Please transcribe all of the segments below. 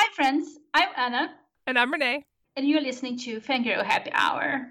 Hi, friends. I'm Anna. And I'm Renee. And you're listening to Fangirl Happy Hour.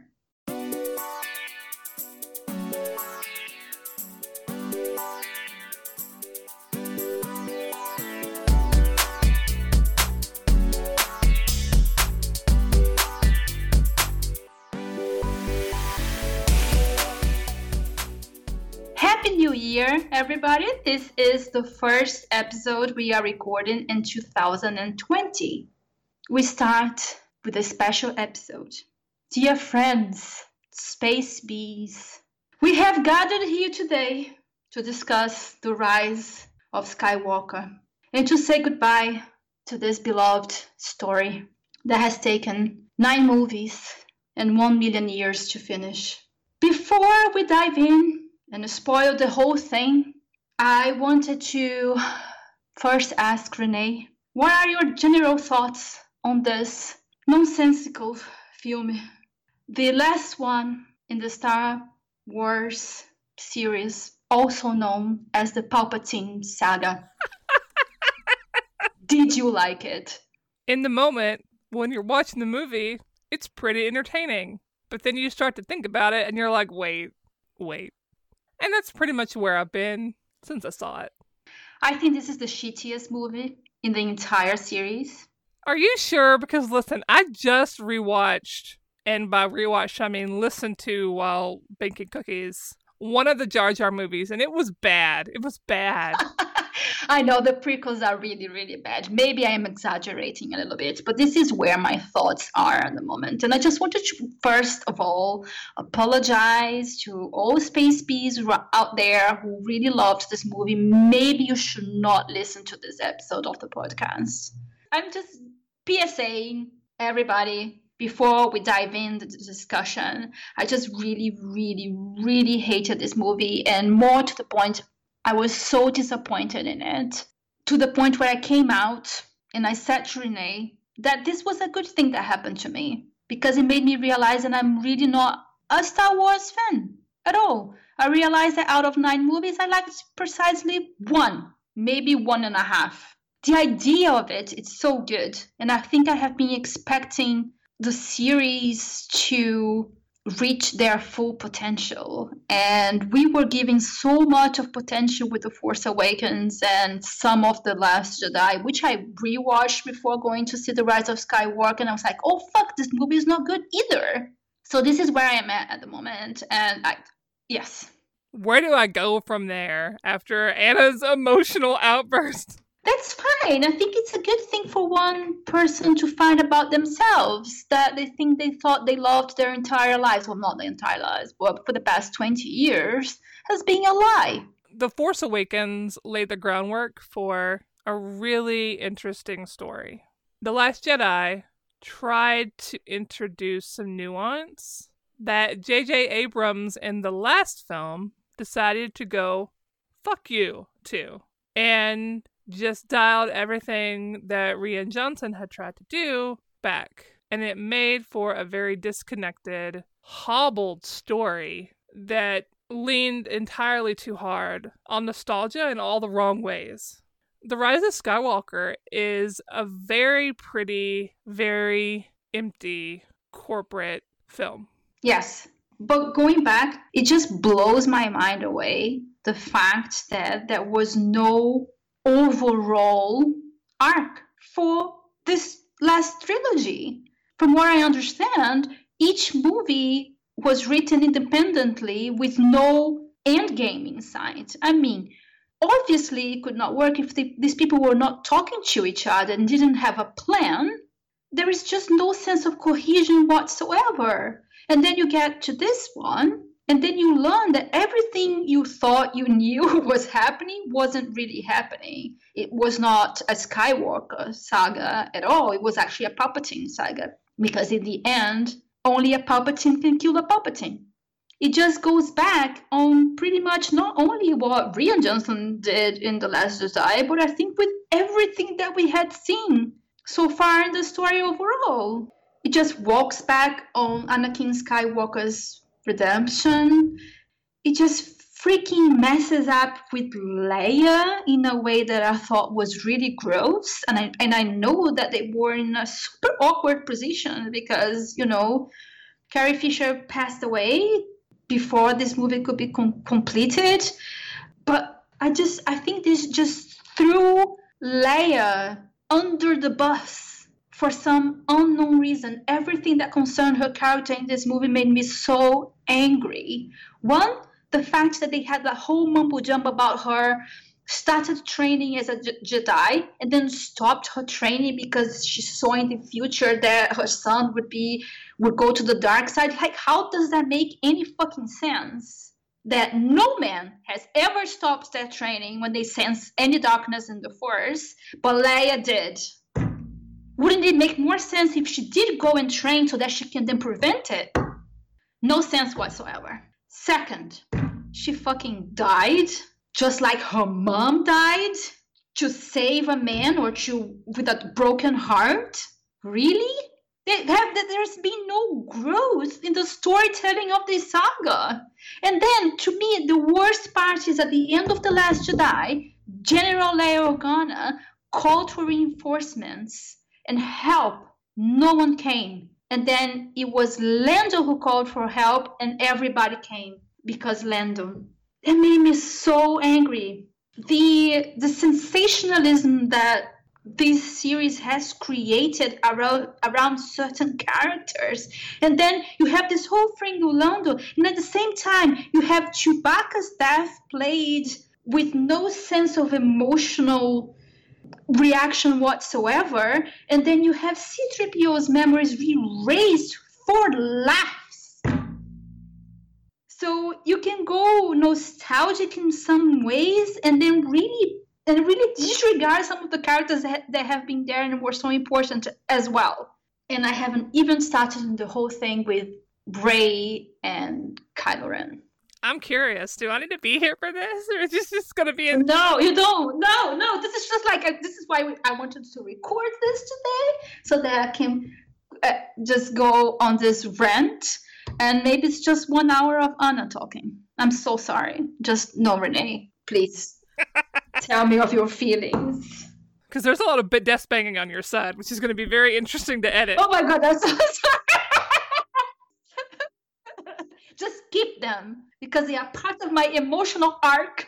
Year, everybody. This is the first episode we are recording in 2020. We start with a special episode. Dear friends, space bees, we have gathered here today to discuss the rise of Skywalker and to say goodbye to this beloved story that has taken nine movies and one million years to finish. Before we dive in, and spoil the whole thing, I wanted to first ask Renee, what are your general thoughts on this nonsensical film? The last one in the Star Wars series, also known as the Palpatine saga. Did you like it? In the moment, when you're watching the movie, it's pretty entertaining. But then you start to think about it and you're like, wait, wait and that's pretty much where I've been since I saw it. I think this is the shittiest movie in the entire series. Are you sure? Because listen, I just rewatched, and by rewatch I mean listen to while baking cookies, one of the Jar Jar movies, and it was bad. It was bad. I know the prequels are really, really bad. Maybe I am exaggerating a little bit, but this is where my thoughts are at the moment. And I just wanted to, first of all, apologize to all space bees out there who really loved this movie. Maybe you should not listen to this episode of the podcast. I'm just PSAing everybody before we dive into the discussion. I just really, really, really hated this movie, and more to the point, I was so disappointed in it to the point where I came out and I said to Renee that this was a good thing that happened to me because it made me realize that I'm really not a Star Wars fan at all. I realized that out of nine movies, I liked precisely one, maybe one and a half. The idea of it, it's so good. And I think I have been expecting the series to reach their full potential. And we were giving so much of potential with The Force Awakens and some of The Last Jedi, which I rewatched before going to see The Rise of Skywalker. And I was like, oh, fuck, this movie is not good either. So this is where I am at at the moment. And I, yes. Where do I go from there after Anna's emotional outburst? That's fine. I think it's a good thing for one person to find about themselves that they think they thought they loved their entire lives. Well, not their entire lives, but for the past 20 years, has been a lie. The Force Awakens laid the groundwork for a really interesting story. The Last Jedi tried to introduce some nuance that J.J. Abrams in the last film decided to go fuck you to. And just dialed everything that Rian Johnson had tried to do back. And it made for a very disconnected, hobbled story that leaned entirely too hard on nostalgia in all the wrong ways. The Rise of Skywalker is a very pretty, very empty corporate film. Yes. But going back, it just blows my mind away the fact that there was no overall arc for this last trilogy. From what I understand, each movie was written independently with no end game in sight. I mean, obviously, it could not work if these people were not talking to each other and didn't have a plan. There is just no sense of cohesion whatsoever. And then you get to this one, and then you learn that everything you thought you knew was happening wasn't really happening. It was not a Skywalker saga at all. It was actually a Palpatine saga. Because in the end, only a Palpatine can kill a Palpatine. It just goes back on pretty much not only what Rian Johnson did in The Last Jedi, but I think with everything that we had seen so far in the story overall. It just walks back on Anakin Skywalker's redemption. It just freaking messes up with Leia in a way that I thought was really gross. And I and I know that they were in a super awkward position because, you know, Carrie Fisher passed away before this movie could be com- completed. But I just I think this just threw Leia under the bus for some unknown reason. Everything that concerned her character in this movie made me so angry. One, the fact that they had the whole mumbo jumbo about her started training as a Jedi and then stopped her training because she saw in the future that her son would be would go to the dark side. Like, how does that make any fucking sense? That no man has ever stopped their training when they sense any darkness in the Force, but Leia did. Wouldn't it make more sense if she did go and train so that she can then prevent it? No sense whatsoever. Second, she fucking died just like her mom died to save a man or to with a broken heart. Really? There's been no growth in the storytelling of this saga. And then, to me, the worst part is at the end of The Last Jedi, General Leia Organa called for reinforcements and help. No one came. And then it was Lando who called for help, and everybody came because Lando. That made me so angry. The the sensationalism that this series has created around around certain characters. And then you have this whole thing with Lando, and at the same time you have Chewbacca's death played with no sense of emotional reaction whatsoever, and then you have C-3PO's memories erased for laughs. So you can go nostalgic in some ways, and then really and really disregard some of the characters that, that have been there and were so important as well. And I haven't even started the whole thing with Rey and Kylo Ren. I'm curious. Do I need to be here for this, or is this just going to be? A- no, you don't. No, no. This is just like a, this is why I wanted to record this today, so that I can uh, just go on this rant, and maybe it's just one hour of Anna talking. I'm so sorry. Just no, Renee, please Tell me of your feelings. Because there's a lot of desk banging on your side, which is going to be very interesting to edit. Oh my god, that's keep them because they are part of my emotional arc,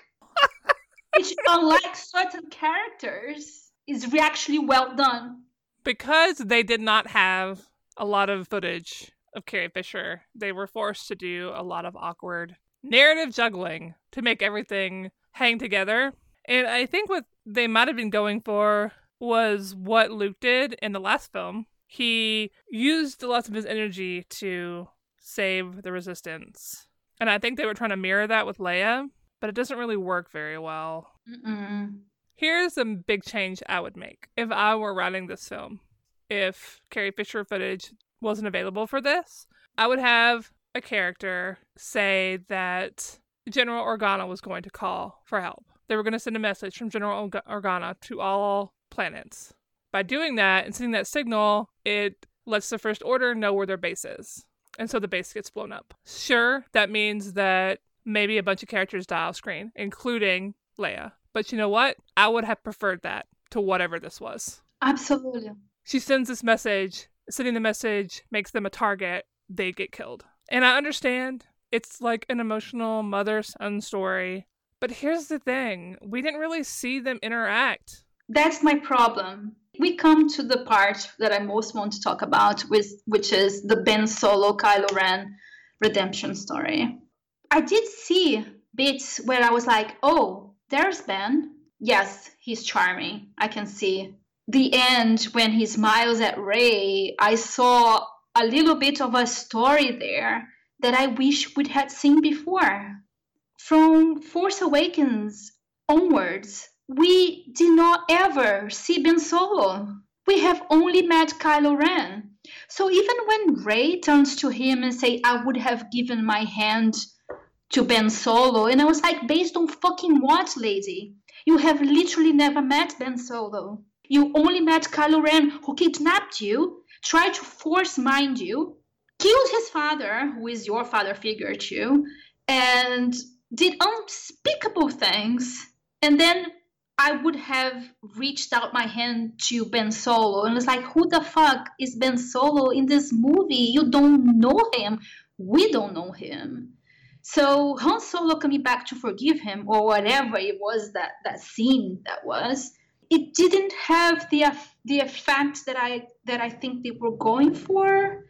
which, unlike certain characters, is actually well done. Because they did not have a lot of footage of Carrie Fisher, they were forced to do a lot of awkward narrative juggling to make everything hang together. And I think what they might have been going for was what Luke did in the last film. He used lots of his energy to save the resistance. And I think they were trying to mirror that with Leia, but it doesn't really work very well. Mm-mm. Here's a big change I would make if I were writing this film. If Carrie Fisher footage wasn't available for this, I would have a character say that General Organa was going to call for help. They were going to send a message from General Organa to all planets. By doing that and sending that signal, it lets the First Order know where their base is. And so the base gets blown up. Sure, that means that maybe a bunch of characters die off screen, including Leia. But you know what? I would have preferred that to whatever this was. Absolutely. She sends this message, sending the message makes them a target, they get killed. And I understand it's like an emotional mother son story. But here's the thing we didn't really see them interact. That's my problem. We come to the part that I most want to talk about, with, which is the Ben Solo Kylo Ren redemption story. I did see bits where I was like, oh, there's Ben. Yes, he's charming. I can see. The end, when he smiles at Rey, I saw a little bit of a story there that I wish we'd had seen before. From Force Awakens onwards, we did not ever see Ben Solo. We have only met Kylo Ren. So even when Rey turns to him and say, "I would have given my hand to Ben Solo," and I was like, "Based on fucking what, lady? You have literally never met Ben Solo. You only met Kylo Ren, who kidnapped you, tried to force mind you, killed his father, who is your father figure too, and did unspeakable things. And then I would have reached out my hand to Ben Solo and was like, who the fuck is Ben Solo in this movie? You don't know him. We don't know him. So Han Solo coming back to forgive him or whatever it was that that scene that was, it didn't have the the effect that I that I think they were going for,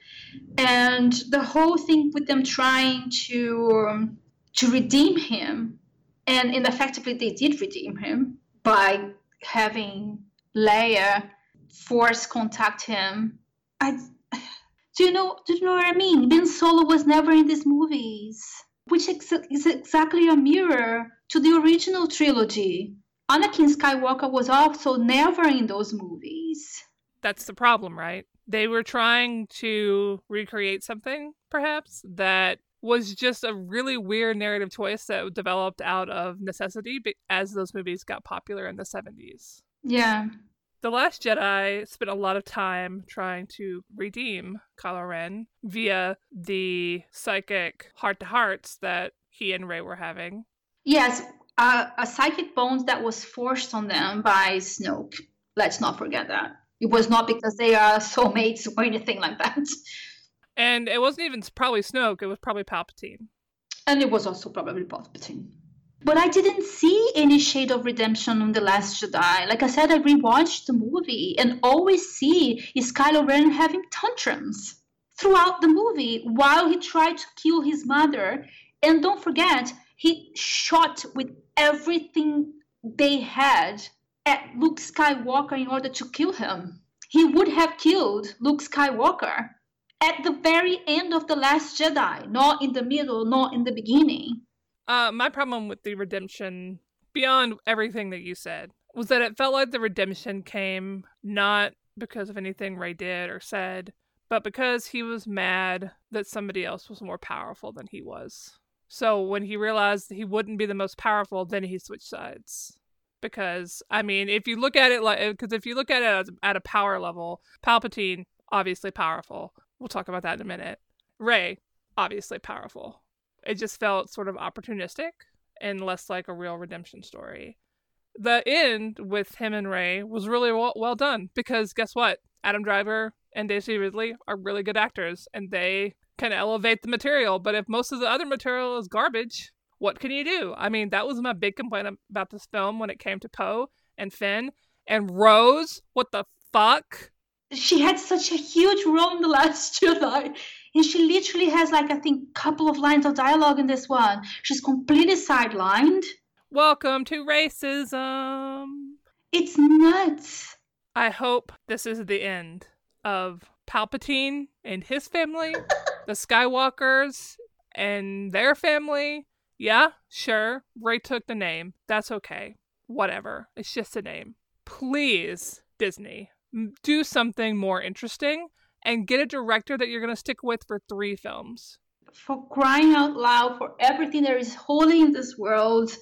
and the whole thing with them trying to um, to redeem him, and in effectively they did redeem him by having Leia force contact him. I do you know do you know what I mean? Ben Solo was never in these movies, which is exactly a mirror to the original trilogy. Anakin Skywalker was also never in those movies. That's the problem, right? They were trying to recreate something, perhaps, that was just a really weird narrative choice that developed out of necessity as those movies got popular in the 70s. Yeah. The Last Jedi spent a lot of time trying to redeem Kylo Ren via the psychic heart to hearts that he and Rey were having. Yes, a, a psychic bond that was forced on them by Snoke. Let's not forget that. It was not because they are soulmates or anything like that. And it wasn't even probably Snoke, it was probably Palpatine. And it was also probably Palpatine. But I didn't see any shade of redemption on The Last Jedi. Like I said, I rewatched the movie and always see is Kylo Ren having tantrums throughout the movie while he tried to kill his mother. And don't forget, he shot with everything they had at Luke Skywalker in order to kill him. He would have killed Luke Skywalker at the very end of The Last Jedi, not in the middle, not in the beginning. Uh, my problem with the redemption, beyond everything that you said, was that it felt like the redemption came not because of anything Rey did or said, but because he was mad that somebody else was more powerful than he was. So when he realized he wouldn't be the most powerful, then he switched sides. Because I mean, if you look at it like, because if you look at it at a power level, Palpatine obviously powerful. We'll talk about that in a minute. Rey, obviously powerful. It just felt sort of opportunistic and less like a real redemption story. The end with him and Rey was really well, well done because guess what? Adam Driver and Daisy Ridley are really good actors and they can elevate the material. But if most of the other material is garbage, what can you do? I mean, that was my big complaint about this film when it came to Poe and Finn and Rose. What the fuck? She had such a huge role in The Last Jedi. And she literally has, like, I think, a couple of lines of dialogue in this one. She's completely sidelined. Welcome to racism. It's nuts. I hope this is the end of Palpatine and his family, the Skywalkers and their family. Yeah, sure. Rey took the name. That's okay. Whatever. It's just a name. Please, Disney, do something more interesting and get a director that you're going to stick with for three films. For crying out loud, for everything that is holy in this world,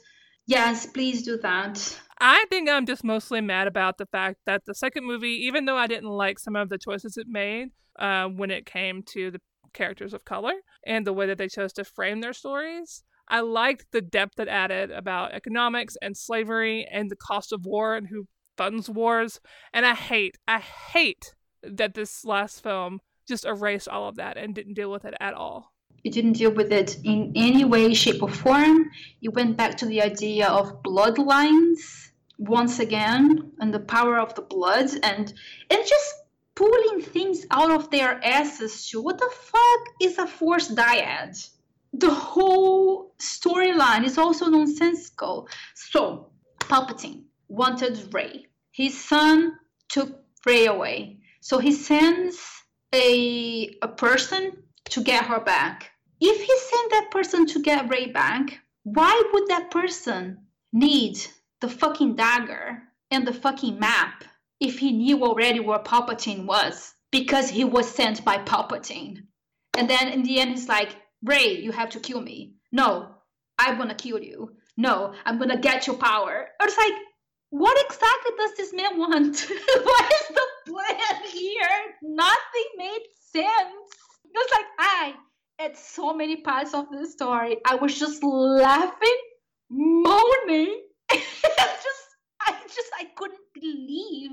yes, please do that. I think I'm just mostly mad about the fact that the second movie, even though I didn't like some of the choices it made uh, when it came to the characters of color and the way that they chose to frame their stories, I liked the depth it added about economics and slavery and the cost of war and who funds wars. And I hate, I hate that this last film just erased all of that and didn't deal with it at all. It didn't deal with it in any way, shape, or form. It went back to the idea of bloodlines once again and the power of the blood and and just pulling things out of their asses to what the fuck is a force dyad the whole storyline is also nonsensical so palpatine wanted Rey. his son took Rey away so he sends a a person to get her back if he sent that person to get Rey back why would that person need the fucking dagger and the fucking map if he knew already where Palpatine was because he was sent by Palpatine. And then in the end, he's like, Rey, you have to kill me. No, I'm gonna kill you. No, I'm gonna get your power. Or it's like, what exactly does this man want? what is the plan here? Nothing made sense. It was like, I, at so many parts of the story, I was just laughing, moaning, just I just I couldn't believe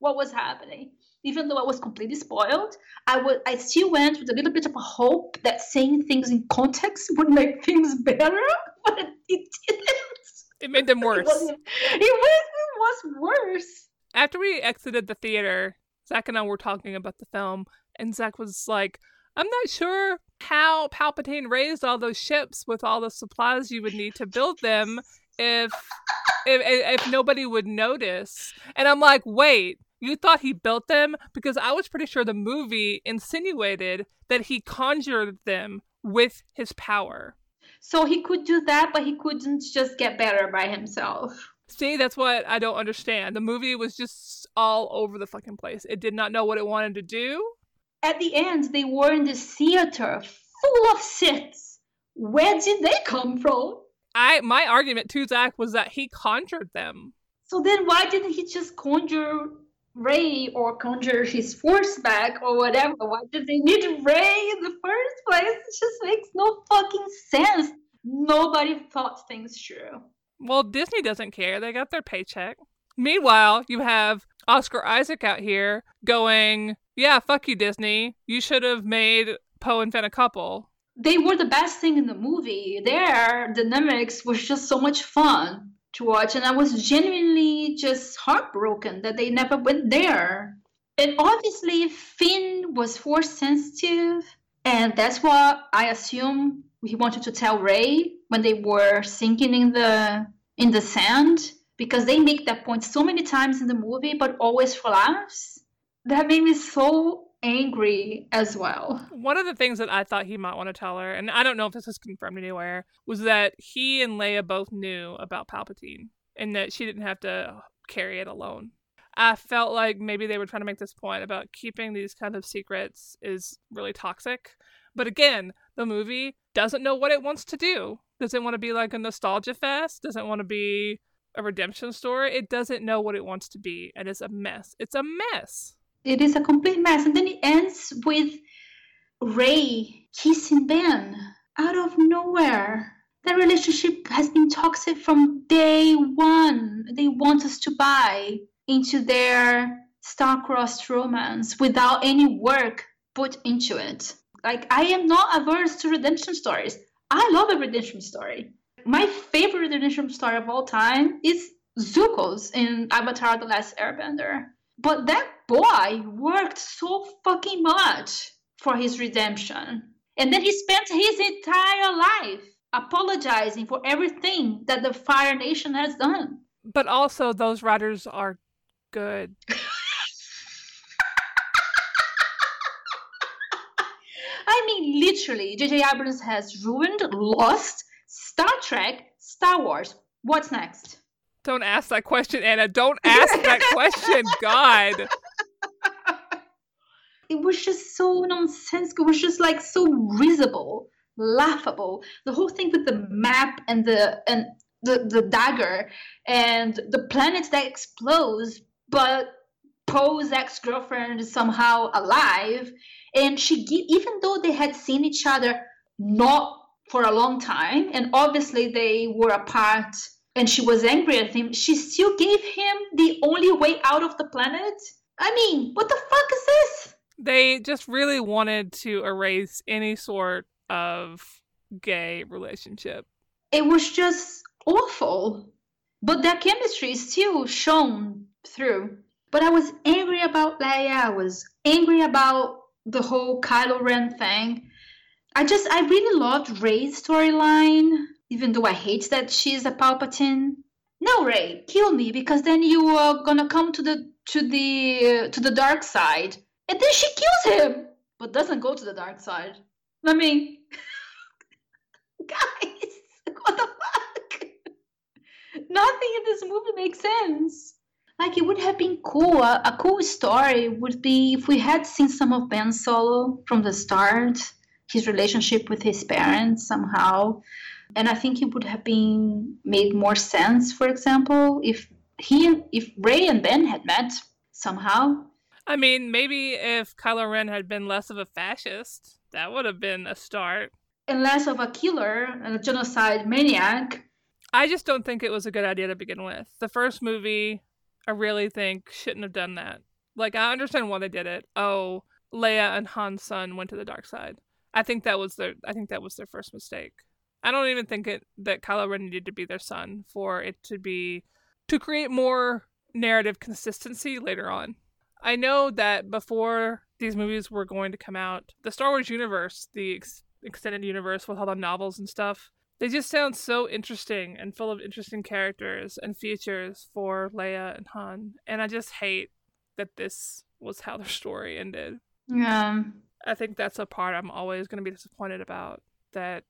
what was happening. Even though I was completely spoiled, I would I still went with a little bit of a hope that saying things in context would make things better, but it didn't. It made them worse. It, was, it, was, was worse. After we exited the theater, Zach and I were talking about the film, and Zach was like, I'm not sure how Palpatine raised all those ships with all the supplies you would need to build them if if, if nobody would notice. And I'm like, wait, you thought he built them? Because I was pretty sure the movie insinuated that he conjured them with his power. So he could do that, but he couldn't just get better by himself. See, that's what I don't understand. The movie was just all over the fucking place. It did not know what it wanted to do. At the end, they were in this theater full of Siths. Where did they come from? I my argument to Zach was that he conjured them. So then why didn't he just conjure Rey or conjure his force back or whatever? Why did they need Rey in the first place? It just makes no fucking sense. Nobody thought things through. Well, Disney doesn't care. They got their paycheck. Meanwhile, you have Oscar Isaac out here going, Yeah, fuck you, Disney. You should have made Poe and Finn a couple they were the best thing in the movie. Their dynamics was just so much fun to watch, and I was genuinely just heartbroken that they never went there. And obviously, Finn was force sensitive, and that's what I assume he wanted to tell Rey when they were sinking in the in the sand, because they make that point so many times in the movie, but always for laughs. That made me so angry as well. One of the things that I thought he might want to tell her, and I don't know if this is confirmed anywhere, was that he and Leia both knew about Palpatine and that she didn't have to carry it alone. I felt like maybe they were trying to make this point about keeping these kind of secrets is really toxic. But again, the movie doesn't know what it wants to do. Does it want to be like a nostalgia fest? Does it want to be a redemption story? It doesn't know what it wants to be, and it's a mess. It's a mess it is a complete mess. And then it ends with Rey kissing Ben out of nowhere. That relationship has been toxic from day one. They want us to buy into their star-crossed romance without any work put into it. Like I am not averse to redemption stories. I love a redemption story. My favorite redemption story of all time is Zuko's in Avatar: The Last Airbender. But that boy worked so fucking much for his redemption. And then he spent his entire life apologizing for everything that the Fire Nation has done. But also, those writers are good. I mean, literally, J.J. Abrams has ruined, lost Star Trek, Star Wars. What's next? Don't ask that question, Anna. Don't ask that question. God. It was just so nonsensical. It was just like so risible, laughable. The whole thing with the map and the and the, the dagger and the planet that explodes, but Poe's ex girlfriend is somehow alive, and she even though they had seen each other not for a long time, and obviously they were apart and she was angry at him, she still gave him the only way out of the planet? I mean, what the fuck is this? They just really wanted to erase any sort of gay relationship. It was just awful. But their chemistry is still shown through. But I was angry about Leia. I was angry about the whole Kylo Ren thing. I just, I really loved Rey's storyline even though I hate that she's a Palpatine. No, Rey, kill me because then you are gonna come to the to the uh, to the dark side, and then she kills him, but doesn't go to the dark side. I mean, guys, what the fuck? Nothing in this movie makes sense. Like it would have been cool. A, a cool story would be if we had seen some of Ben Solo from the start, his relationship with his parents somehow and I think it would have been made more sense, for example, if he if Rey and Ben had met somehow. I mean, maybe if Kylo Ren had been less of a fascist, that would have been a start. and less of a killer and a genocide maniac. I just don't think it was a good idea to begin with. The first movie, I really think shouldn't have done that. Like I understand why they did it. Oh, Leia and Han's son went to the dark side. I think that was their I think that was their first mistake. I don't even think it that Kylo Ren needed to be their son for it to be to create more narrative consistency later on. I know that before these movies were going to come out, the Star Wars universe, the ex- extended universe with all the novels and stuff, they just sound so interesting and full of interesting characters and features for Leia and Han. And I just hate that this was how their story ended. Yeah. I think that's a part I'm always going to be disappointed about that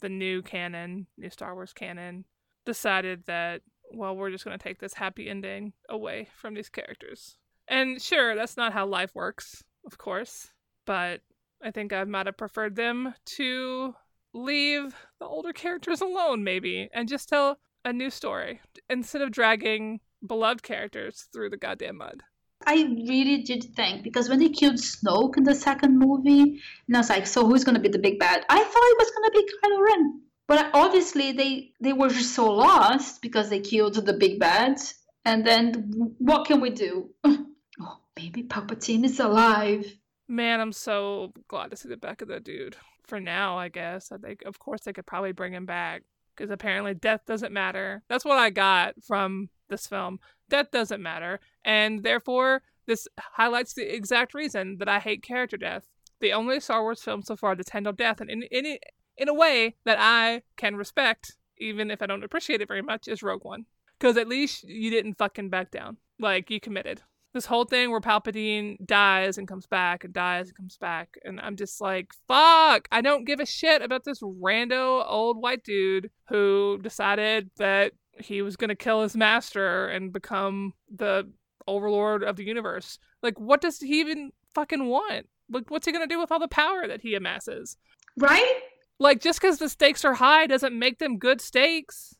the new canon, new Star Wars canon, decided that, well, we're just going to take this happy ending away from these characters. And sure, that's not how life works, of course, but I think I might have preferred them to leave the older characters alone, maybe, and just tell a new story instead of dragging beloved characters through the goddamn mud. I really did think because when they killed Snoke in the second movie, and I was like, so who's gonna be the big bad? I thought it was gonna be Kylo Ren, but obviously they they were just so lost because they killed the big bad, and then what can we do? oh, maybe Palpatine is alive. Man, I'm so glad to see the back of that dude. For now, I guess. I think, of course, they could probably bring him back because apparently death doesn't matter. That's what I got from this film. Death doesn't matter. And therefore, this highlights the exact reason that I hate character death. The only Star Wars film so far that's handled death in, in, in, in a way that I can respect, even if I don't appreciate it very much, is Rogue One. Because at least you didn't fucking back down. Like, you committed this whole thing where Palpatine dies and comes back and dies and comes back. And I'm just like, fuck, I don't give a shit about this rando old white dude who decided that he was going to kill his master and become the overlord of the universe. Like, what does he even fucking want? Like, what's he going to do with all the power that he amasses? Right? Like, just because the stakes are high doesn't make them good stakes.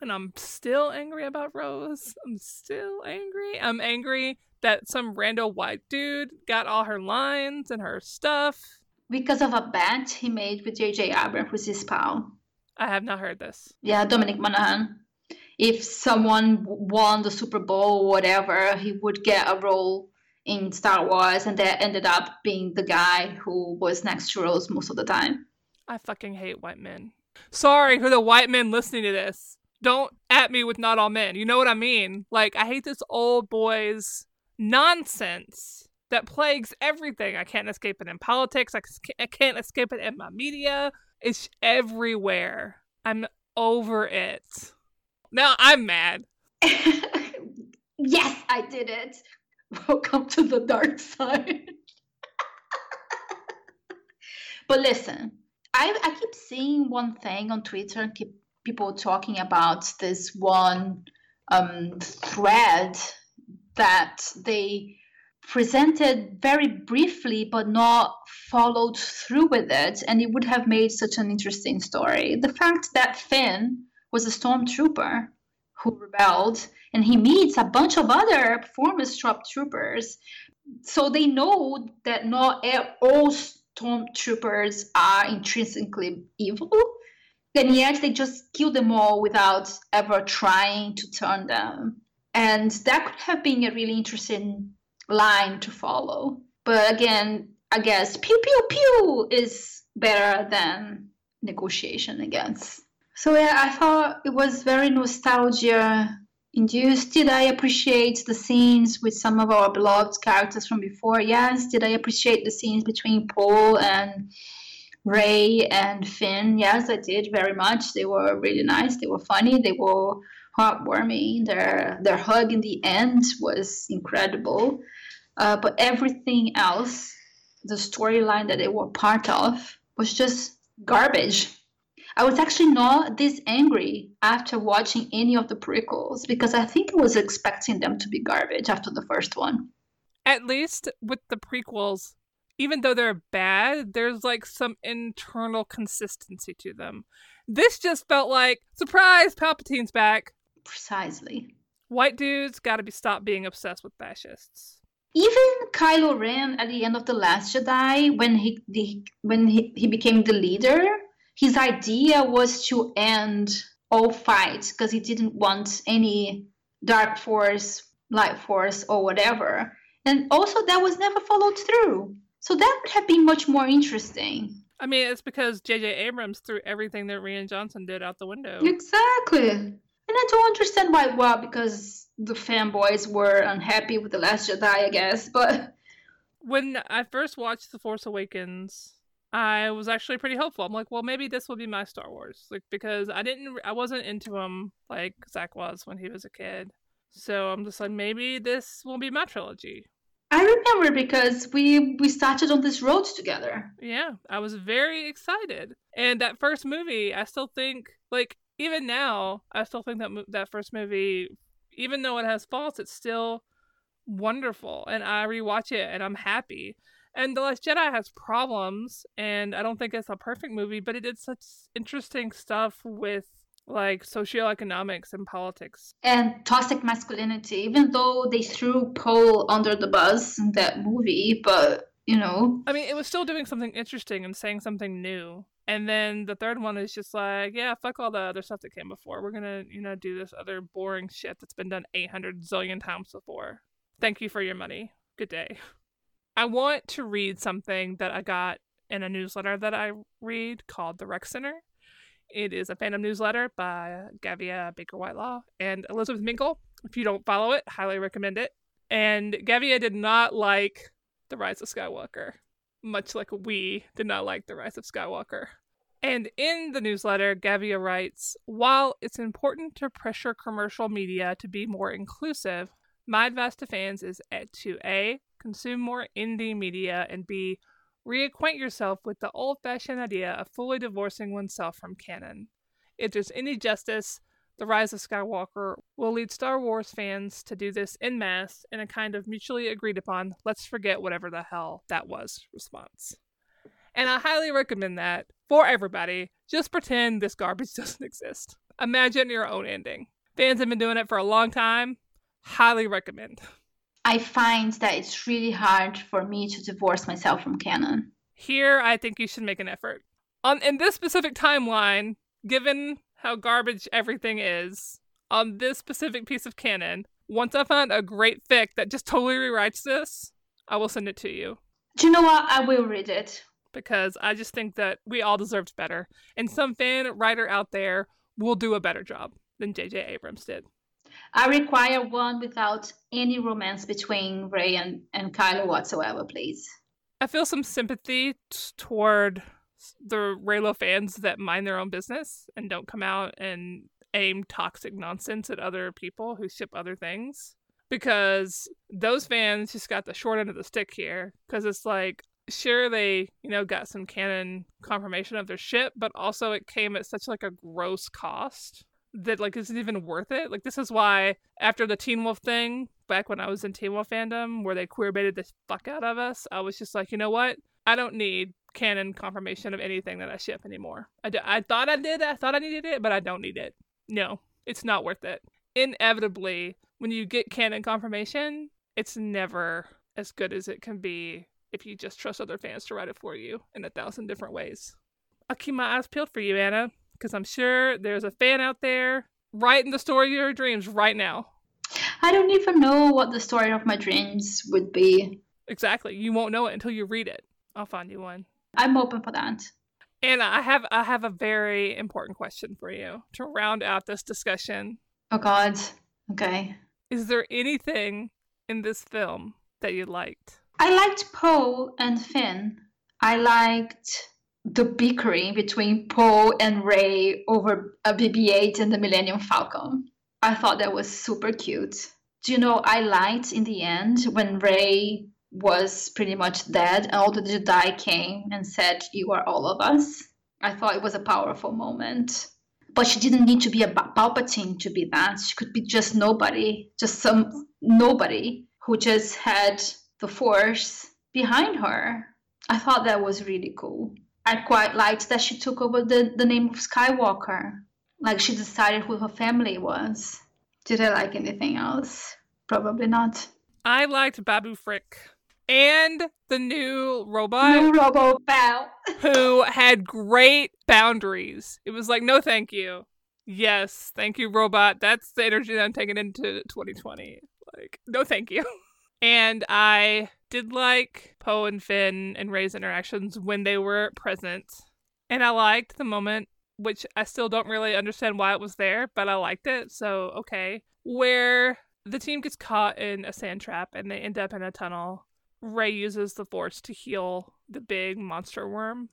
And I'm still angry about Rose. I'm still angry. I'm angry that some rando white dude got all her lines and her stuff because of a bet he made with J.J. Abrams, who's his pal. I have not heard this. Yeah, Dominic Monaghan. If someone won the Super Bowl or whatever, he would get a role in Star Wars, and that ended up being the guy who was next to Rose most of the time. I fucking hate white men. Sorry for the white men listening to this. Don't at me with not all men. You know what I mean? Like, I hate this old boys nonsense that plagues everything. I can't escape it in politics. I can't escape it in my media. It's everywhere. I'm over it. Now I'm mad. yes, I did it. Welcome to the dark side. but listen, I, I keep seeing one thing on Twitter and keep people talking about this one um, thread that they presented very briefly but not followed through with it and it would have made such an interesting story. The fact that finn was a stormtrooper who rebelled and he meets a bunch of other former stormtroopers so they know that not all stormtroopers are intrinsically evil and yet they just kill them all without ever trying to turn them and that could have been a really interesting line to follow. But again, I guess pew pew pew is better than negotiation, guess. So yeah, I thought it was very nostalgia induced. Did I appreciate the scenes with some of our beloved characters from before? Yes. Did I appreciate the scenes between Poe and Rey and Finn? Yes, I did very much. They were really nice. They were funny. They were heartwarming. Their their hug in the end was incredible. Uh, but everything else, the storyline that they were part of, was just garbage. I was actually not this angry after watching any of the prequels because I think I was expecting them to be garbage after the first one. At least with the prequels, even though they're bad, there's like some internal consistency to them. This just felt like surprise, Palpatine's back. Precisely. White dudes got to be stopped being obsessed with fascists. Even Kylo Ren at the end of the Last Jedi, when he the, when he, he became the leader, his idea was to end all fights because he didn't want any dark force, light force, or whatever. And also, that was never followed through. So that would have been much more interesting. I mean, it's because J.J. Abrams threw everything that Rian Johnson did out the window. Exactly. And I don't understand why. Well, because the fanboys were unhappy with The Last Jedi, I guess. But when I first watched The Force Awakens, I was actually pretty hopeful. I'm like, well, maybe this will be my Star Wars, like because I didn't, I wasn't into him like Zach was when he was a kid. So I'm just like, maybe this will be my trilogy. I remember because we we started on this road together. Yeah, I was very excited, and that first movie, I still think, like even now, I still think that that first movie, even though it has faults, it's still wonderful, and I rewatch it and I'm happy. And The Last Jedi has problems, and I don't think it's a perfect movie, but it did such interesting stuff with like socioeconomics and politics. And toxic masculinity, even though they threw Poe under the bus in that movie, but you know. I mean, it was still doing something interesting and saying something new. And then the third one is just like, yeah, fuck all the other stuff that came before. We're gonna, you know, do this other boring shit that's been done 800 zillion times before. Thank you for your money. Good day. I want to read something that I got in a newsletter that I read called The Rec Center. It is a fandom newsletter by Gavia Baker Whitelaw and Elizabeth Minkel. If you don't follow it, highly recommend it. And Gavia did not like The Rise of Skywalker, much like we did not like The Rise of Skywalker. And in the newsletter, Gavia writes While it's important to pressure commercial media to be more inclusive, my advice to fans is to A, consume more indie media, and B, reacquaint yourself with the old fashioned idea of fully divorcing oneself from canon. If there's any justice, The Rise of Skywalker will lead Star Wars fans to do this in mass in a kind of mutually agreed upon, let's forget whatever the hell that was response. And I highly recommend that for everybody. Just pretend this garbage doesn't exist. Imagine your own ending. Fans have been doing it for a long time. Highly recommend. I find that it's really hard for me to divorce myself from canon. Here, I think you should make an effort. On in this specific timeline, given how garbage everything is, on this specific piece of canon, once I find a great fic that just totally rewrites this, I will send it to you. Do you know what? I will read it. Because I just think that we all deserved better. And some fan writer out there will do a better job than J.J. Abrams did. I require one without any romance between Rey and, and Kylo whatsoever, please. I feel some sympathy t- toward the Reylo fans that mind their own business and don't come out and aim toxic nonsense at other people who ship other things. Because those fans just got the short end of the stick here. Because it's like, sure, they, you know, got some canon confirmation of their ship, but also it came at such like a gross cost that like isn't even worth it. Like this is why after the Teen Wolf thing, back when I was in Teen Wolf fandom, where they queer baited the fuck out of us, I was just like, you know what? I don't need canon confirmation of anything that I ship anymore. I, d- I thought I did, I thought I needed it, but I don't need it. No, it's not worth it. Inevitably, when you get canon confirmation, it's never as good as it can be if you just trust other fans to write it for you in a thousand different ways. I'll keep my eyes peeled for you, Anna because I'm sure there's a fan out there writing the story of your dreams right now. I don't even know what the story of my dreams would be. Exactly. You won't know it until you read it. I'll find you one. I'm open for that. Anna, I have I have a very important question for you to round out this discussion. Oh god. Okay. Is there anything in this film that you liked? I liked Poe and Finn. I liked the bickering between Poe and Rey over a BB-8 and the Millennium Falcon. I thought that was super cute. Do you know I liked in the end when Rey was pretty much dead and all the Jedi came and said, "You are all of us." I thought it was a powerful moment. But she didn't need to be a Palpatine to be that. She could be just nobody, just some nobody who just had the Force behind her. I thought that was really cool. I quite liked that she took over the, the name of Skywalker. Like she decided who her family was. Did I like anything else? Probably not. I liked Babu Frick. And the new robot New Robo Pal. who had great boundaries. It was like, no, thank you. Yes, thank you, robot. That's the energy that I'm taking into 2020. Like, no, thank you. And I did like Poe and Finn and Rey's interactions when they were present. And I liked the moment, which I still don't really understand why it was there, but I liked it. So, okay. Where the team gets caught in a sand trap and they end up in a tunnel. Rey uses the force to heal the big monster worm.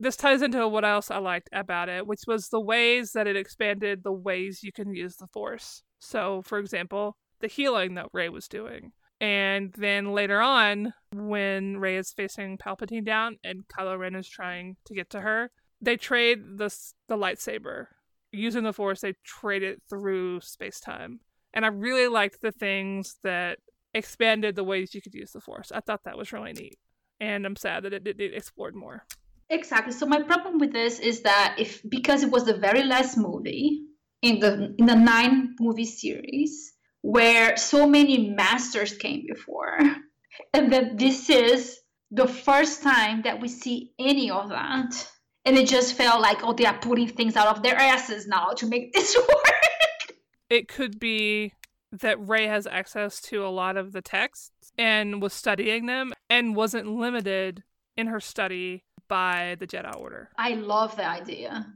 This ties into what else I liked about it, which was the ways that it expanded the ways you can use the force. So, for example, the healing that Rey was doing. And then later on, when Rey is facing Palpatine down and Kylo Ren is trying to get to her, they trade the the lightsaber. Using the Force, they trade it through space time. And I really liked the things that expanded the ways you could use the Force. I thought that was really neat. And I'm sad that it did it explored more. Exactly. So my problem with this is that if because it was the very last movie in the in the nine movie series where so many masters came before, and that this is the first time that we see any of that, and it just felt like oh they are putting things out of their asses now to make this work. It could be that Rey has access to a lot of the texts and was studying them and wasn't limited in her study by the Jedi Order. I love the idea.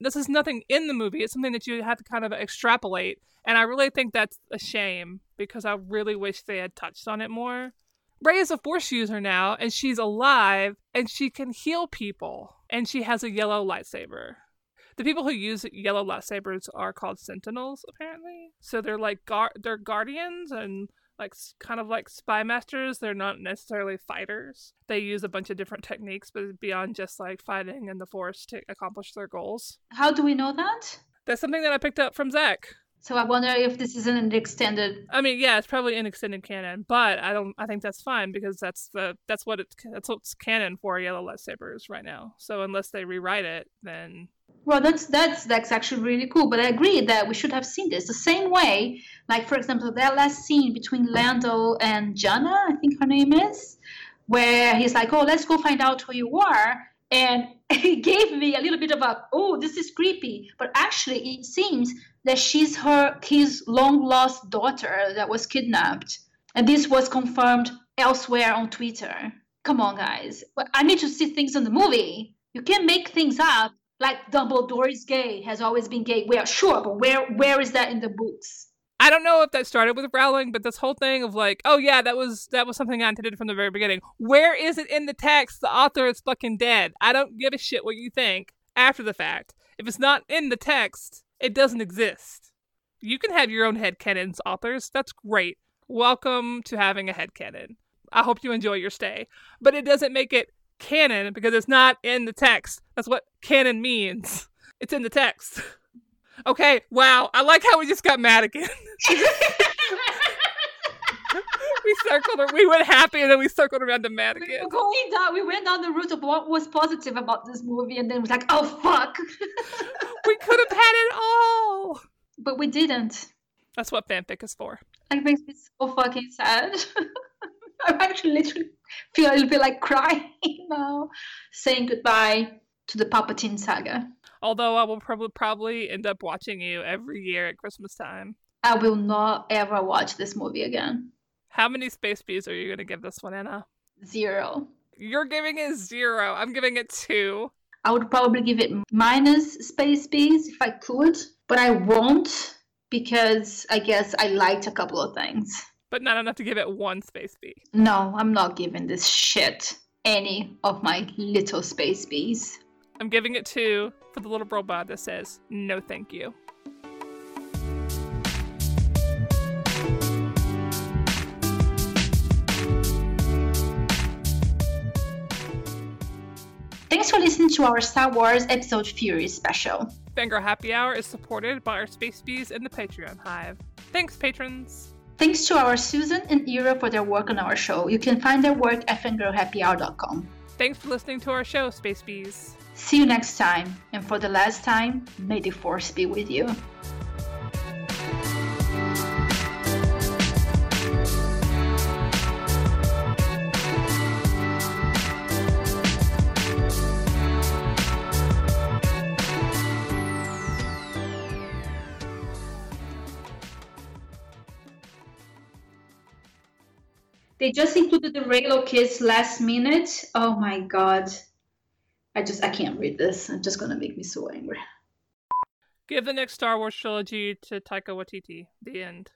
This is nothing in the movie. It's something that you have to kind of extrapolate. And I really think that's a shame because I really wish they had touched on it more. Rey is a force user now and she's alive and she can heal people and she has a yellow lightsaber. The people who use yellow lightsabers are called sentinels apparently. So they're like guard they're guardians and like kind of like spy masters. They're not necessarily fighters. They use a bunch of different techniques, but beyond just like fighting in the force to accomplish their goals. How do we know that? That's something that I picked up from Zach. So I wonder if this is an extended. I mean, yeah, it's probably in extended canon, but I don't. I think that's fine because that's the that's what it's that's what's canon for yellow lightsabers right now. So unless they rewrite it, then well, that's that's that's actually really cool. But I agree that we should have seen this the same way. Like for example, that last scene between Lando and Jannah, I think her name is, where he's like, "Oh, let's go find out who you are," and it gave me a little bit of a, "Oh, this is creepy." But actually, it seems that she's her his long lost daughter that was kidnapped, and this was confirmed elsewhere on Twitter. Come on, guys! I need to see things in the movie. You can't make things up like Dumbledore is gay, has always been gay. Well, sure, but where where is that in the books? I don't know if that started with Rowling, but this whole thing of like, oh yeah, that was that was something I intended from the very beginning. Where is it in the text? The author is fucking dead. I don't give a shit what you think after the fact. If it's not in the text, it doesn't exist. You can have your own head headcanons, authors. That's great. Welcome to having a head headcanon. I hope you enjoy your stay. But it doesn't make it canon because it's not in the text. That's what canon means. It's in the text. Okay, wow. I like how we just got mad again. we circled, we went happy, and then we circled around to mad again. We down, we went down the route of what was positive about this movie, and then it was like, oh fuck. we could have had it all, but we didn't. That's what fanfic is for. It makes me so fucking sad. I'm actually literally feel a little bit like crying now, saying goodbye to the Palpatine saga. Although I will probably probably end up watching you every year at Christmas time. I will not ever watch this movie again. How many space bees are you going to give this one, Anna? Zero. You're giving it zero. I'm giving it two. I would probably give it minus space bees if I could, but I won't because I guess I liked a couple of things but not enough to give it one space bee. No, I'm not giving this shit any of my little space bees. I'm giving it two for the little robot that says, no thank you. Thanks for listening to our Star Wars Episode Fury special. Fangirl Happy Hour is supported by our Space Bees and the Patreon Hive. Thanks, patrons! Thanks to our Susan and Ira for their work on our show. You can find their work at fangirlhappyhour.com. Thanks for listening to our show, Space Bees. See you next time, and for the last time, may the Force be with you. They just included the Reylo kids last minute. Oh my god. I just I can't read this. It's just gonna make me so angry. Give the next Star Wars trilogy to Taika Waititi. The end.